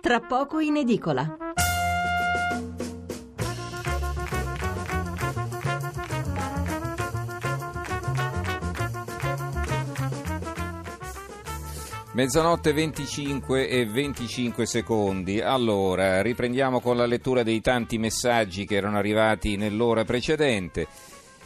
tra poco in edicola. Mezzanotte 25 e 25 secondi. Allora, riprendiamo con la lettura dei tanti messaggi che erano arrivati nell'ora precedente.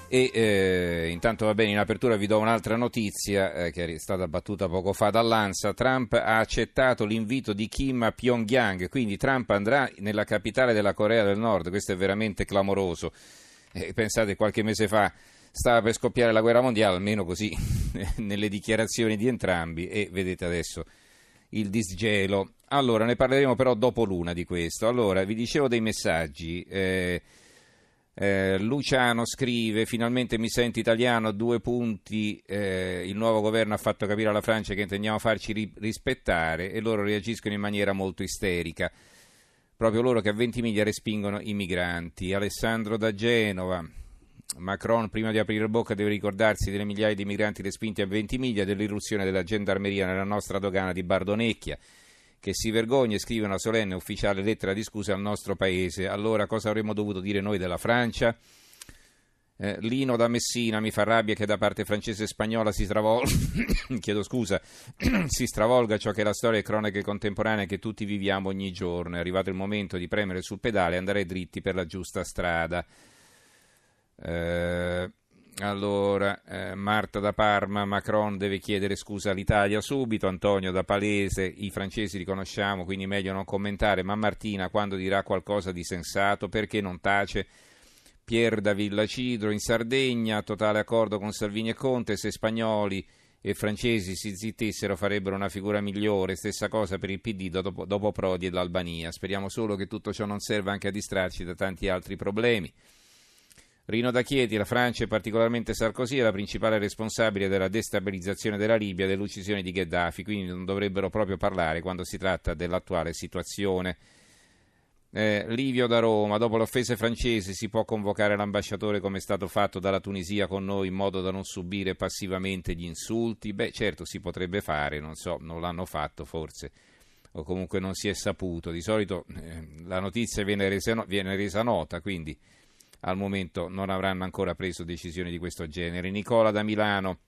E eh, intanto va bene, in apertura vi do un'altra notizia eh, che è stata battuta poco fa dall'ANSA. Trump ha accettato l'invito di Kim a Pyongyang, quindi Trump andrà nella capitale della Corea del Nord. Questo è veramente clamoroso. Eh, pensate, qualche mese fa stava per scoppiare la guerra mondiale, almeno così nelle dichiarazioni di entrambi, e vedete adesso il disgelo. Allora, ne parleremo però dopo l'una di questo. Allora, vi dicevo dei messaggi. Eh, eh, Luciano scrive: Finalmente mi sento italiano. Due punti. Eh, il nuovo governo ha fatto capire alla Francia che intendiamo farci ri- rispettare e loro reagiscono in maniera molto isterica. Proprio loro che a 20 miglia respingono i migranti. Alessandro da Genova. Macron, prima di aprire bocca, deve ricordarsi delle migliaia di migranti respinti a 20 miglia, dell'irruzione della gendarmeria nella nostra dogana di Bardonecchia, che si vergogna e scrive una solenne ufficiale lettera di scusa al nostro paese. Allora, cosa avremmo dovuto dire noi della Francia? Eh, Lino da Messina mi fa rabbia che da parte francese e spagnola si stravolga, chiedo scusa, si stravolga ciò che è la storia e cronache contemporanee che tutti viviamo ogni giorno. È arrivato il momento di premere sul pedale e andare dritti per la giusta strada. Eh, allora, eh, Marta da Parma, Macron deve chiedere scusa all'Italia subito, Antonio da Palese, i francesi li conosciamo, quindi meglio non commentare, ma Martina quando dirà qualcosa di sensato, perché non tace? Pier da Villacidro in Sardegna, totale accordo con Salvini e Conte, se spagnoli e francesi si zittessero farebbero una figura migliore, stessa cosa per il PD dopo, dopo Prodi e l'Albania. Speriamo solo che tutto ciò non serva anche a distrarci da tanti altri problemi. Rino da Chieti, la Francia e particolarmente Sarkozy è la principale responsabile della destabilizzazione della Libia e dell'uccisione di Gheddafi, quindi non dovrebbero proprio parlare quando si tratta dell'attuale situazione. Eh, Livio da Roma, dopo le offese francesi si può convocare l'ambasciatore come è stato fatto dalla Tunisia con noi in modo da non subire passivamente gli insulti? Beh certo si potrebbe fare, non so, non l'hanno fatto forse o comunque non si è saputo. Di solito eh, la notizia viene resa, viene resa nota, quindi al momento non avranno ancora preso decisioni di questo genere. Nicola da Milano.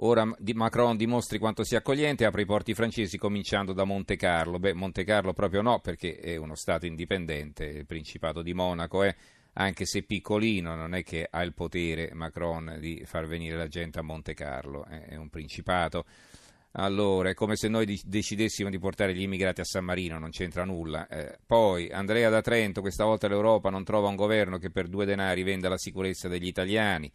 Ora Macron dimostri quanto sia accogliente apre i porti francesi cominciando da Monte Carlo. Beh, Monte Carlo proprio no, perché è uno Stato indipendente, il Principato di Monaco è, anche se piccolino, non è che ha il potere Macron di far venire la gente a Monte Carlo, è un Principato. Allora, è come se noi decidessimo di portare gli immigrati a San Marino, non c'entra nulla. Eh, poi, Andrea da Trento, questa volta l'Europa non trova un governo che per due denari venda la sicurezza degli italiani.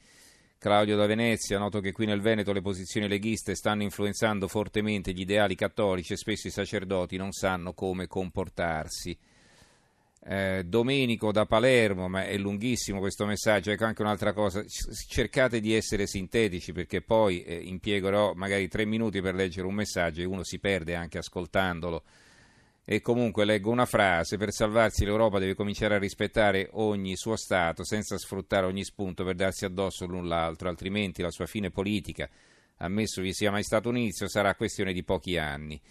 Claudio da Venezia, noto che qui nel Veneto le posizioni leghiste stanno influenzando fortemente gli ideali cattolici e spesso i sacerdoti non sanno come comportarsi. Eh, Domenico da Palermo, ma è lunghissimo questo messaggio, ecco anche un'altra cosa, cercate di essere sintetici perché poi eh, impiegherò magari tre minuti per leggere un messaggio e uno si perde anche ascoltandolo. E comunque leggo una frase, per salvarsi l'Europa deve cominciare a rispettare ogni suo Stato senza sfruttare ogni spunto per darsi addosso l'un l'altro, altrimenti la sua fine politica, ammesso vi sia mai stato un inizio, sarà questione di pochi anni.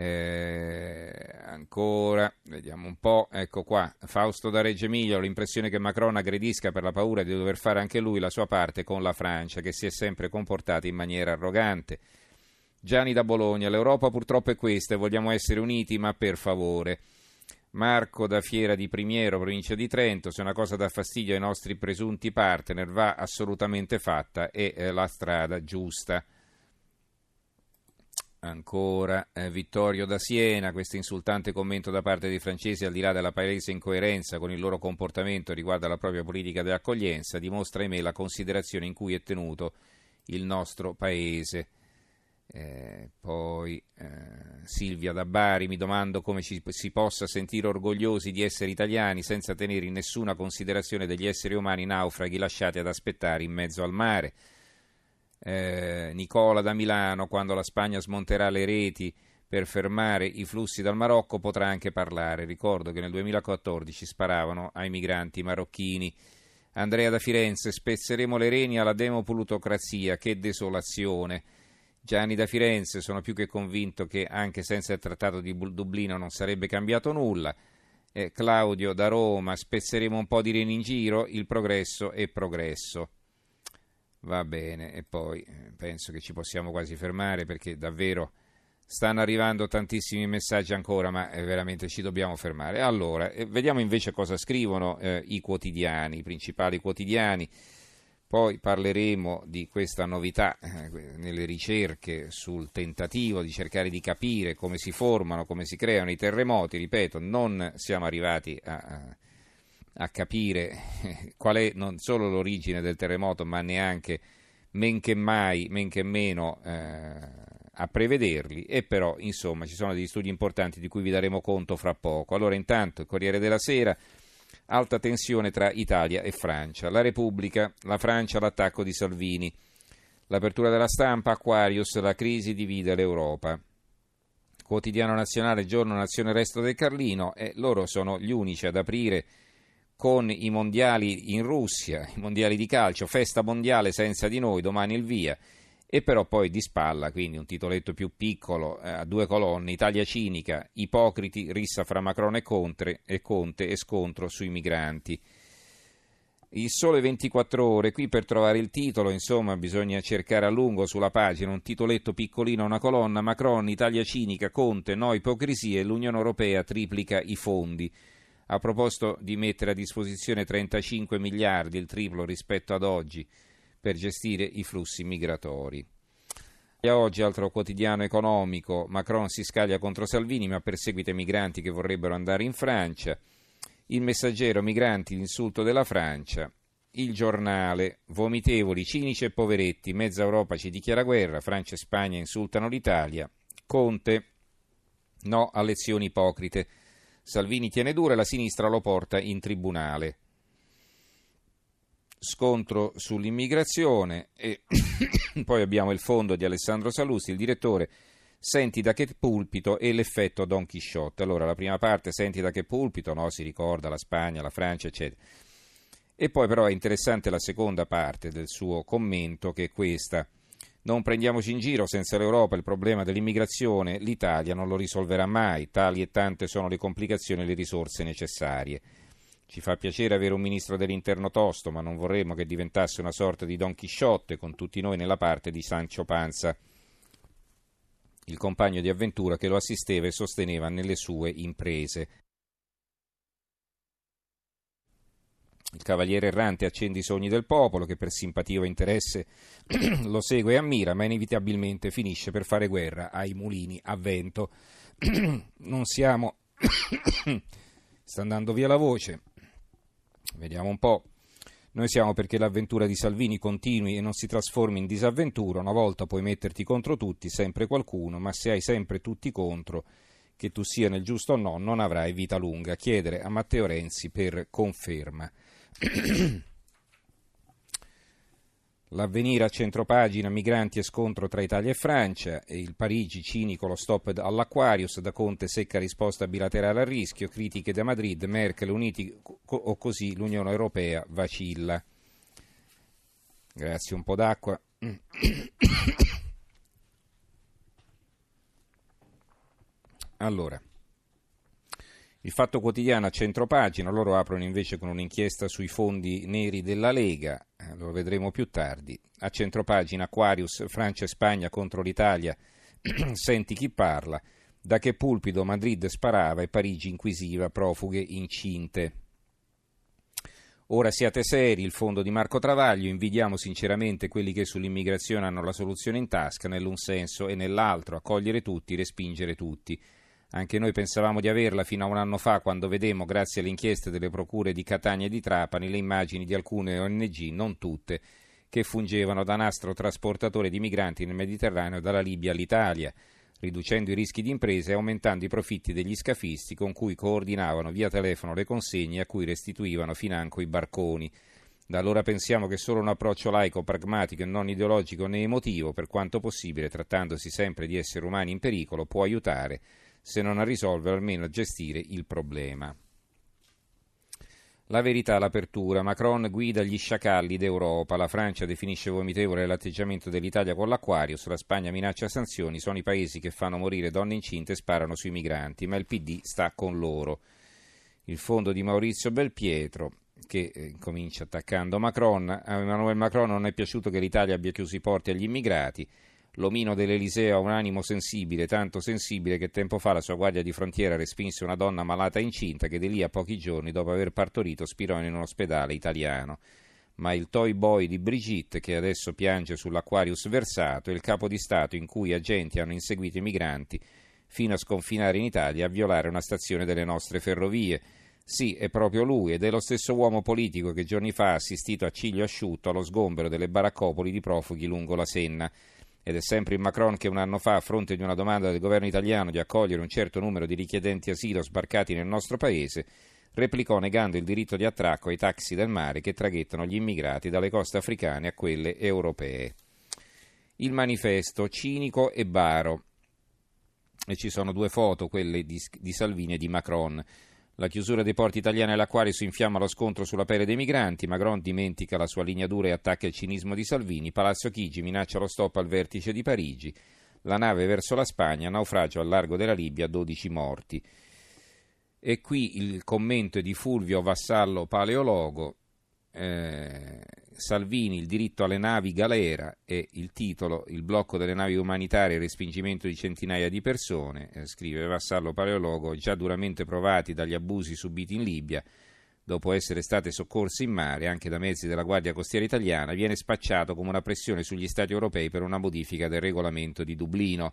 Eh, ancora, vediamo un po', ecco qua, Fausto da Reggio Emilia, l'impressione che Macron aggredisca per la paura di dover fare anche lui la sua parte con la Francia, che si è sempre comportata in maniera arrogante. Gianni da Bologna, l'Europa purtroppo è questa e vogliamo essere uniti, ma per favore. Marco da Fiera di Primiero, provincia di Trento, se una cosa dà fastidio ai nostri presunti partner va assolutamente fatta, è eh, la strada giusta. Ancora eh, Vittorio da Siena, questo insultante commento da parte dei francesi al di là della palese incoerenza con il loro comportamento riguardo alla propria politica dell'accoglienza dimostra ahimè la considerazione in cui è tenuto il nostro paese. Eh, poi eh, Silvia da Bari, mi domando come ci, si possa sentire orgogliosi di essere italiani senza tenere in nessuna considerazione degli esseri umani naufraghi lasciati ad aspettare in mezzo al mare eh, Nicola da Milano, quando la Spagna smonterà le reti per fermare i flussi dal Marocco, potrà anche parlare. Ricordo che nel 2014 sparavano ai migranti marocchini. Andrea da Firenze, spezzeremo le reni alla demoplutocrazia, che desolazione. Gianni da Firenze, sono più che convinto che anche senza il trattato di Dublino non sarebbe cambiato nulla. Eh, Claudio da Roma, spezzeremo un po' di reni in giro, il progresso è progresso. Va bene, e poi eh, penso che ci possiamo quasi fermare perché davvero stanno arrivando tantissimi messaggi ancora, ma eh, veramente ci dobbiamo fermare. Allora, eh, vediamo invece cosa scrivono eh, i quotidiani, i principali quotidiani. Poi parleremo di questa novità eh, nelle ricerche sul tentativo di cercare di capire come si formano, come si creano i terremoti. Ripeto, non siamo arrivati a, a capire eh, qual è non solo l'origine del terremoto, ma neanche men che mai, men che meno eh, a prevederli. E però, insomma, ci sono degli studi importanti di cui vi daremo conto fra poco. Allora, intanto, il Corriere della Sera alta tensione tra Italia e Francia. La Repubblica, la Francia, l'attacco di Salvini. L'apertura della stampa, Aquarius, la crisi divide l'Europa. Quotidiano nazionale, giorno nazione resto del Carlino e loro sono gli unici ad aprire con i mondiali in Russia, i mondiali di calcio, festa mondiale senza di noi, domani il via e però poi di spalla, quindi un titoletto più piccolo, eh, a due colonne, Italia cinica, ipocriti, rissa fra Macron e Conte, e Conte e scontro sui migranti. Il sole 24 ore, qui per trovare il titolo, insomma, bisogna cercare a lungo sulla pagina, un titoletto piccolino, una colonna, Macron, Italia cinica, Conte, no ipocrisie, l'Unione Europea triplica i fondi. A proposito di mettere a disposizione 35 miliardi, il triplo rispetto ad oggi, per gestire i flussi migratori. E oggi, altro quotidiano economico, Macron si scaglia contro Salvini ma perseguita i migranti che vorrebbero andare in Francia. Il messaggero migranti, l'insulto della Francia. Il giornale, vomitevoli, cinici e poveretti, mezza Europa ci dichiara guerra, Francia e Spagna insultano l'Italia. Conte, no a lezioni ipocrite. Salvini tiene dura e la sinistra lo porta in tribunale scontro sull'immigrazione e poi abbiamo il fondo di Alessandro Salusti, il direttore Senti da che pulpito e l'effetto Don Chisciotte. Allora, la prima parte, senti da che pulpito, no? si ricorda la Spagna, la Francia, eccetera. E poi però è interessante la seconda parte del suo commento, che è questa. Non prendiamoci in giro, senza l'Europa il problema dell'immigrazione l'Italia non lo risolverà mai, tali e tante sono le complicazioni e le risorse necessarie. Ci fa piacere avere un ministro dell'interno tosto, ma non vorremmo che diventasse una sorta di Don Chisciotte con tutti noi nella parte di Sancio Panza, il compagno di avventura che lo assisteva e sosteneva nelle sue imprese. Il cavaliere errante accende i sogni del popolo che per simpatia o interesse lo segue e ammira, ma inevitabilmente finisce per fare guerra ai mulini a vento. non siamo... Sta andando via la voce. Vediamo un po'. Noi siamo perché l'avventura di Salvini continui e non si trasformi in disavventura. Una volta puoi metterti contro tutti, sempre qualcuno, ma se hai sempre tutti contro, che tu sia nel giusto o no, non avrai vita lunga. Chiedere a Matteo Renzi per conferma. L'avvenire a centropagina, migranti e scontro tra Italia e Francia, e il Parigi cinico lo stop all'Aquarius, da Conte secca risposta bilaterale al rischio, critiche da Madrid, Merkel uniti o così l'Unione Europea vacilla. Grazie, un po' d'acqua. Allora, il Fatto Quotidiano a centropagina, loro aprono invece con un'inchiesta sui fondi neri della Lega, eh, lo vedremo più tardi. A centropagina Aquarius, Francia e Spagna contro l'Italia, senti chi parla, da che pulpito Madrid sparava e Parigi inquisiva profughe incinte. Ora siate seri, il fondo di Marco Travaglio, invidiamo sinceramente quelli che sull'immigrazione hanno la soluzione in tasca, nell'un senso e nell'altro, accogliere tutti, respingere tutti. Anche noi pensavamo di averla fino a un anno fa quando vedemmo, grazie alle inchieste delle procure di Catania e di Trapani, le immagini di alcune ONG, non tutte, che fungevano da nastro trasportatore di migranti nel Mediterraneo dalla Libia all'Italia, riducendo i rischi di imprese e aumentando i profitti degli scafisti con cui coordinavano via telefono le consegne a cui restituivano financo i barconi. Da allora pensiamo che solo un approccio laico, pragmatico e non ideologico né emotivo, per quanto possibile, trattandosi sempre di esseri umani in pericolo, può aiutare se non a risolvere almeno a gestire il problema. La verità all'apertura. Macron guida gli sciacalli d'Europa. La Francia definisce vomitevole l'atteggiamento dell'Italia con l'Aquarius. La Spagna minaccia sanzioni. Sono i paesi che fanno morire donne incinte e sparano sui migranti. Ma il PD sta con loro. Il fondo di Maurizio Belpietro che eh, comincia attaccando Macron. A Emmanuel Macron non è piaciuto che l'Italia abbia chiuso i porti agli immigrati. L'omino dell'Eliseo ha un animo sensibile, tanto sensibile che tempo fa la sua guardia di frontiera respinse una donna malata incinta che di lì a pochi giorni, dopo aver partorito, spirò in un ospedale italiano. Ma il toy boy di Brigitte, che adesso piange sull'Aquarius versato, è il capo di Stato in cui agenti hanno inseguito i migranti fino a sconfinare in Italia a violare una stazione delle nostre ferrovie. Sì, è proprio lui ed è lo stesso uomo politico che giorni fa ha assistito a ciglio asciutto allo sgombero delle baraccopoli di profughi lungo la Senna ed è sempre il Macron che un anno fa, a fronte di una domanda del governo italiano di accogliere un certo numero di richiedenti asilo sbarcati nel nostro paese, replicò negando il diritto di attracco ai taxi del mare che traghettano gli immigrati dalle coste africane a quelle europee. Il manifesto cinico e baro. E ci sono due foto, quelle di, di Salvini e di Macron. La chiusura dei porti italiani all'acquario si infiamma lo scontro sulla pelle dei migranti. Macron dimentica la sua linea dura e attacca il cinismo di Salvini. Palazzo Chigi minaccia lo stop al vertice di Parigi. La nave verso la Spagna, naufragio al largo della Libia, 12 morti. E qui il commento di Fulvio Vassallo Paleologo. Eh, Salvini, il diritto alle navi galera e il titolo Il blocco delle navi umanitarie e il respingimento di centinaia di persone, eh, scrive Vassallo Paleologo, già duramente provati dagli abusi subiti in Libia, dopo essere state soccorse in mare anche da mezzi della Guardia Costiera italiana, viene spacciato come una pressione sugli Stati europei per una modifica del regolamento di Dublino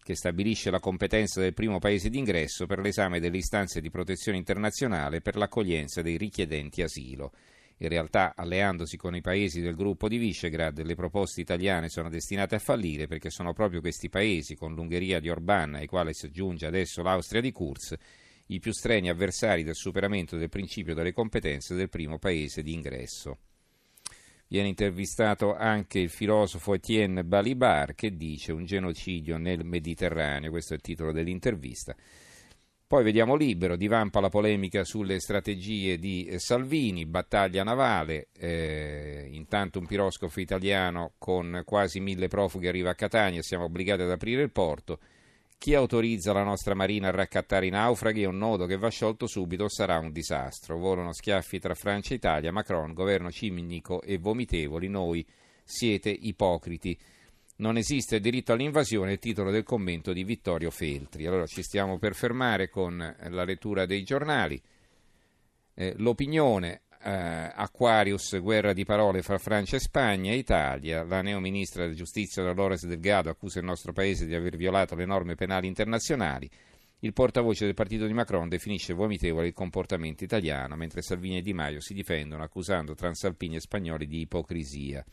che stabilisce la competenza del primo paese d'ingresso per l'esame delle istanze di protezione internazionale per l'accoglienza dei richiedenti asilo. In realtà, alleandosi con i paesi del gruppo di Visegrad, le proposte italiane sono destinate a fallire perché sono proprio questi paesi, con l'Ungheria di Orbán, ai quali si aggiunge adesso l'Austria di Kurz, i più streni avversari del superamento del principio delle competenze del primo paese di ingresso. Viene intervistato anche il filosofo Etienne Balibar che dice un genocidio nel Mediterraneo, questo è il titolo dell'intervista. Poi vediamo libero, divampa la polemica sulle strategie di eh, Salvini, battaglia navale, eh, intanto un piroscafo italiano con quasi mille profughi arriva a Catania, siamo obbligati ad aprire il porto. Chi autorizza la nostra marina a raccattare i naufraghi è un nodo che va sciolto subito, sarà un disastro. Volano schiaffi tra Francia e Italia, Macron, governo cinico e vomitevoli, noi siete ipocriti non esiste diritto all'invasione, il titolo del commento di Vittorio Feltri. Allora ci stiamo per fermare con eh, la lettura dei giornali. Eh, l'opinione eh, Aquarius, guerra di parole fra Francia e Spagna e Italia. La neoministra della giustizia Dolores Delgado accusa il nostro paese di aver violato le norme penali internazionali. Il portavoce del partito di Macron definisce vomitevole il comportamento italiano, mentre Salvini e Di Maio si difendono accusando transalpini e spagnoli di ipocrisia.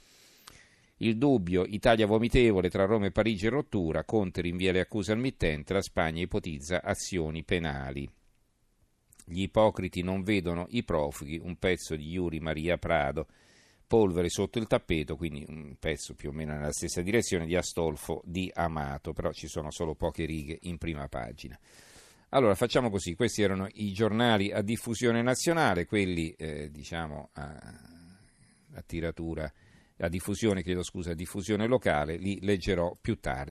Il dubbio, Italia vomitevole tra Roma e Parigi in rottura, Conte rinvia le accuse al mittente, la Spagna ipotizza azioni penali. Gli ipocriti non vedono i profughi, un pezzo di Yuri Maria Prado, polvere sotto il tappeto, quindi un pezzo più o meno nella stessa direzione di Astolfo di Amato, però ci sono solo poche righe in prima pagina. Allora facciamo così, questi erano i giornali a diffusione nazionale, quelli eh, diciamo a, a tiratura a diffusione, chiedo scusa, diffusione locale, li leggerò più tardi.